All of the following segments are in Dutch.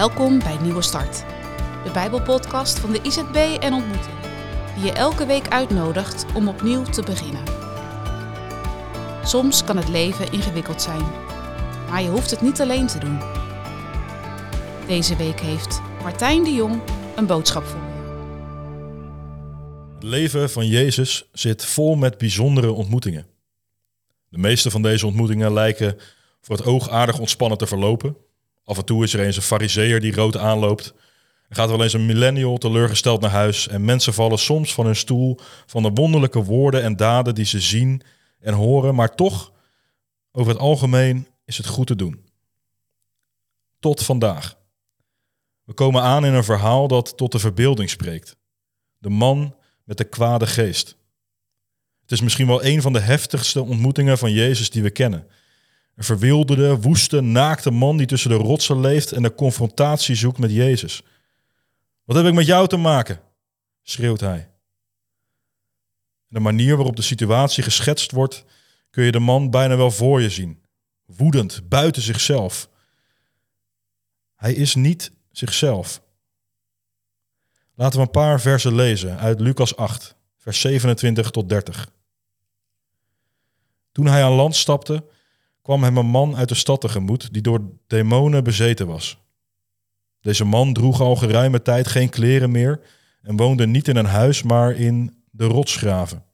Welkom bij Nieuwe Start, de Bijbelpodcast van de IZB en Ontmoeting, die je elke week uitnodigt om opnieuw te beginnen. Soms kan het leven ingewikkeld zijn, maar je hoeft het niet alleen te doen. Deze week heeft Martijn de Jong een boodschap voor je. Het leven van Jezus zit vol met bijzondere ontmoetingen. De meeste van deze ontmoetingen lijken voor het oog aardig ontspannen te verlopen. Af en toe is er eens een fariseer die rood aanloopt. Er gaat wel eens een millennial teleurgesteld naar huis. En mensen vallen soms van hun stoel van de wonderlijke woorden en daden die ze zien en horen. Maar toch, over het algemeen, is het goed te doen. Tot vandaag. We komen aan in een verhaal dat tot de verbeelding spreekt. De man met de kwade geest. Het is misschien wel een van de heftigste ontmoetingen van Jezus die we kennen. Een verwilderde, woeste, naakte man die tussen de rotsen leeft en de confrontatie zoekt met Jezus. Wat heb ik met jou te maken? schreeuwt hij. De manier waarop de situatie geschetst wordt, kun je de man bijna wel voor je zien. Woedend, buiten zichzelf. Hij is niet zichzelf. Laten we een paar versen lezen uit Lucas 8, vers 27 tot 30. Toen hij aan land stapte, kwam hem een man uit de stad tegemoet die door demonen bezeten was. Deze man droeg al geruime tijd geen kleren meer en woonde niet in een huis, maar in de rotsgraven.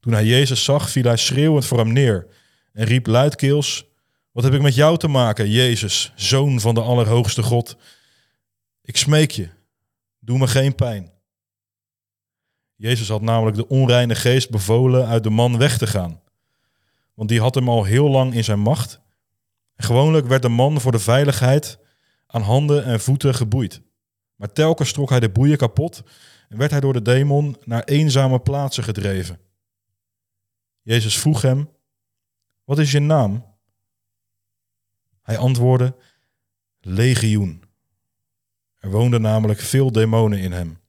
Toen hij Jezus zag, viel hij schreeuwend voor hem neer en riep luidkeels: Wat heb ik met jou te maken, Jezus, zoon van de Allerhoogste God? Ik smeek je, doe me geen pijn. Jezus had namelijk de onreine geest bevolen uit de man weg te gaan want die had hem al heel lang in zijn macht. Gewoonlijk werd de man voor de veiligheid aan handen en voeten geboeid. Maar telkens trok hij de boeien kapot en werd hij door de demon naar eenzame plaatsen gedreven. Jezus vroeg hem: Wat is je naam? Hij antwoordde: Legioen. Er woonden namelijk veel demonen in hem.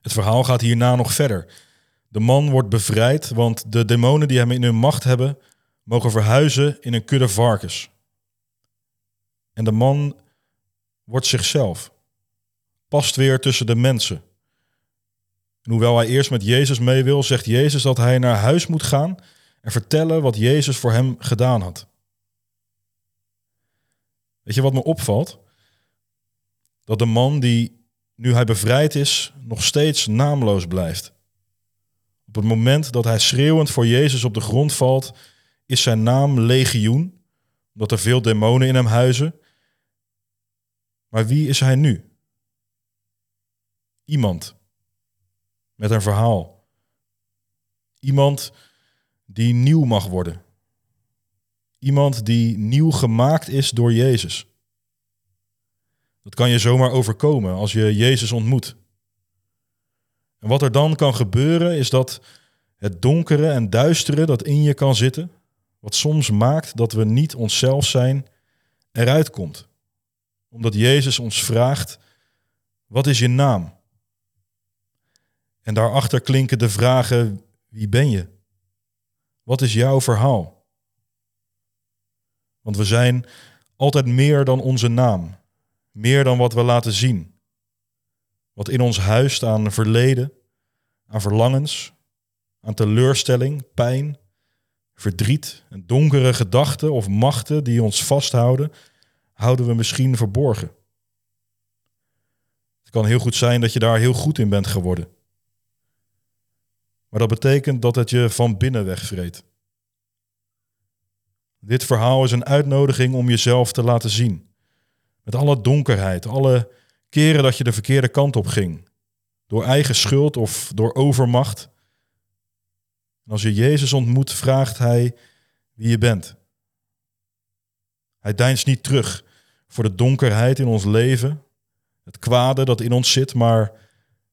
Het verhaal gaat hierna nog verder. De man wordt bevrijd, want de demonen die hem in hun macht hebben, mogen verhuizen in een kudde varkens. En de man wordt zichzelf, past weer tussen de mensen. En hoewel hij eerst met Jezus mee wil, zegt Jezus dat hij naar huis moet gaan en vertellen wat Jezus voor hem gedaan had. Weet je wat me opvalt? Dat de man die, nu hij bevrijd is, nog steeds naamloos blijft. Op het moment dat hij schreeuwend voor Jezus op de grond valt, is zijn naam legioen, omdat er veel demonen in hem huizen. Maar wie is hij nu? Iemand met een verhaal. Iemand die nieuw mag worden. Iemand die nieuw gemaakt is door Jezus. Dat kan je zomaar overkomen als je Jezus ontmoet. En wat er dan kan gebeuren is dat het donkere en duistere dat in je kan zitten, wat soms maakt dat we niet onszelf zijn, eruit komt. Omdat Jezus ons vraagt, wat is je naam? En daarachter klinken de vragen, wie ben je? Wat is jouw verhaal? Want we zijn altijd meer dan onze naam, meer dan wat we laten zien. Wat in ons huist aan verleden, aan verlangens, aan teleurstelling, pijn, verdriet en donkere gedachten of machten die ons vasthouden, houden we misschien verborgen. Het kan heel goed zijn dat je daar heel goed in bent geworden. Maar dat betekent dat het je van binnen wegvreet. Dit verhaal is een uitnodiging om jezelf te laten zien. Met alle donkerheid, alle Keren dat je de verkeerde kant op ging. Door eigen schuld of door overmacht. En als je Jezus ontmoet, vraagt hij wie je bent. Hij deinst niet terug voor de donkerheid in ons leven, het kwade dat in ons zit, maar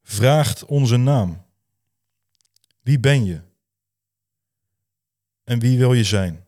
vraagt onze naam. Wie ben je? En wie wil je zijn?